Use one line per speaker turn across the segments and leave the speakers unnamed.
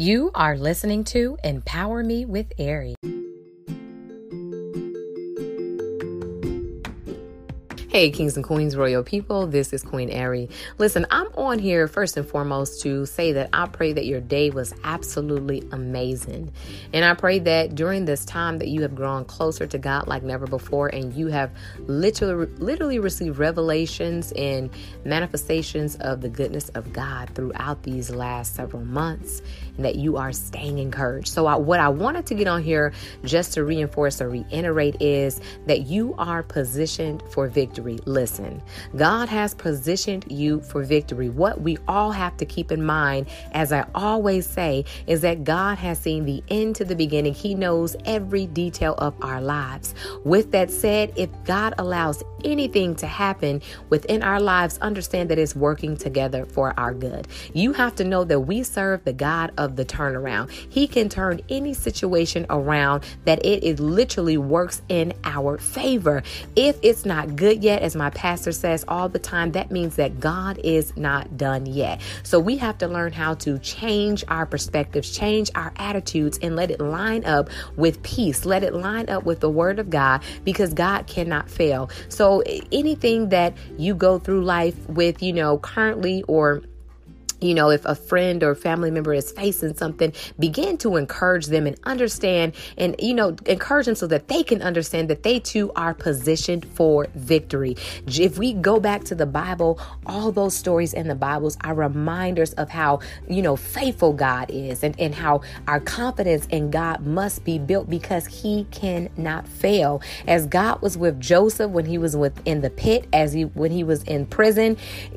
You are listening to Empower Me with Ari. Hey, kings and queens, royal people, this is Queen Ari. Listen, I'm on here first and foremost to say that I pray that your day was absolutely amazing. And I pray that during this time that you have grown closer to God like never before and you have literally literally received revelations and manifestations of the goodness of God throughout these last several months and that you are staying encouraged. So I, what I wanted to get on here just to reinforce or reiterate is that you are positioned for victory victory. Listen, God has positioned you for victory. What we all have to keep in mind, as I always say, is that God has seen the end to the beginning. He knows every detail of our lives. With that said, if God allows anything to happen within our lives, understand that it's working together for our good. You have to know that we serve the God of the turnaround. He can turn any situation around that it is literally works in our favor. If it's not good yet, as my pastor says all the time, that means that God is not done yet. So we have to learn how to change our perspectives, change our attitudes, and let it line up with peace. Let it line up with the word of God because God cannot fail. So anything that you go through life with, you know, currently or you know, if a friend or family member is facing something, begin to encourage them and understand and, you know, encourage them so that they can understand that they too are positioned for victory. If we go back to the Bible, all those stories in the Bibles are reminders of how, you know, faithful God is and, and how our confidence in God must be built because he cannot fail. As God was with Joseph when he was within the pit, as he when he was in prison,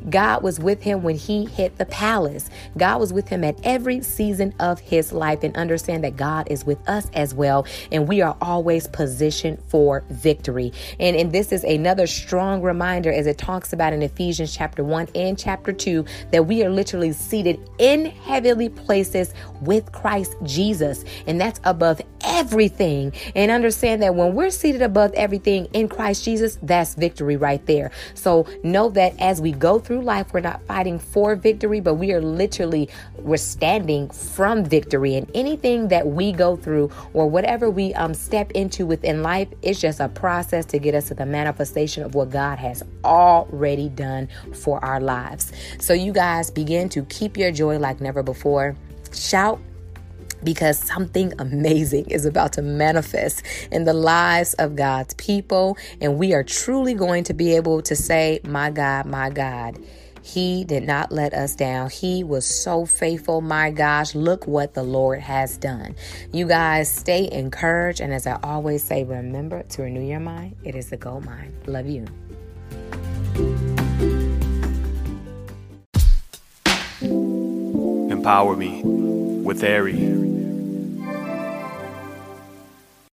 God was with him when he hit the palace palace. God was with him at every season of his life and understand that God is with us as well. And we are always positioned for victory. And, and this is another strong reminder as it talks about in Ephesians chapter 1 and chapter 2 that we are literally seated in heavenly places with Christ Jesus. And that's above everything. And understand that when we're seated above everything in Christ Jesus, that's victory right there. So know that as we go through life, we're not fighting for victory, but we are literally we're standing from victory and anything that we go through or whatever we um step into within life is just a process to get us to the manifestation of what God has already done for our lives. So you guys begin to keep your joy like never before. Shout because something amazing is about to manifest in the lives of God's people. And we are truly going to be able to say, My God, my God. He did not let us down. He was so faithful. My gosh, look what the Lord has done. You guys stay encouraged. And as I always say, remember to renew your mind. It is the gold mine. Love you.
Empower me with Ari.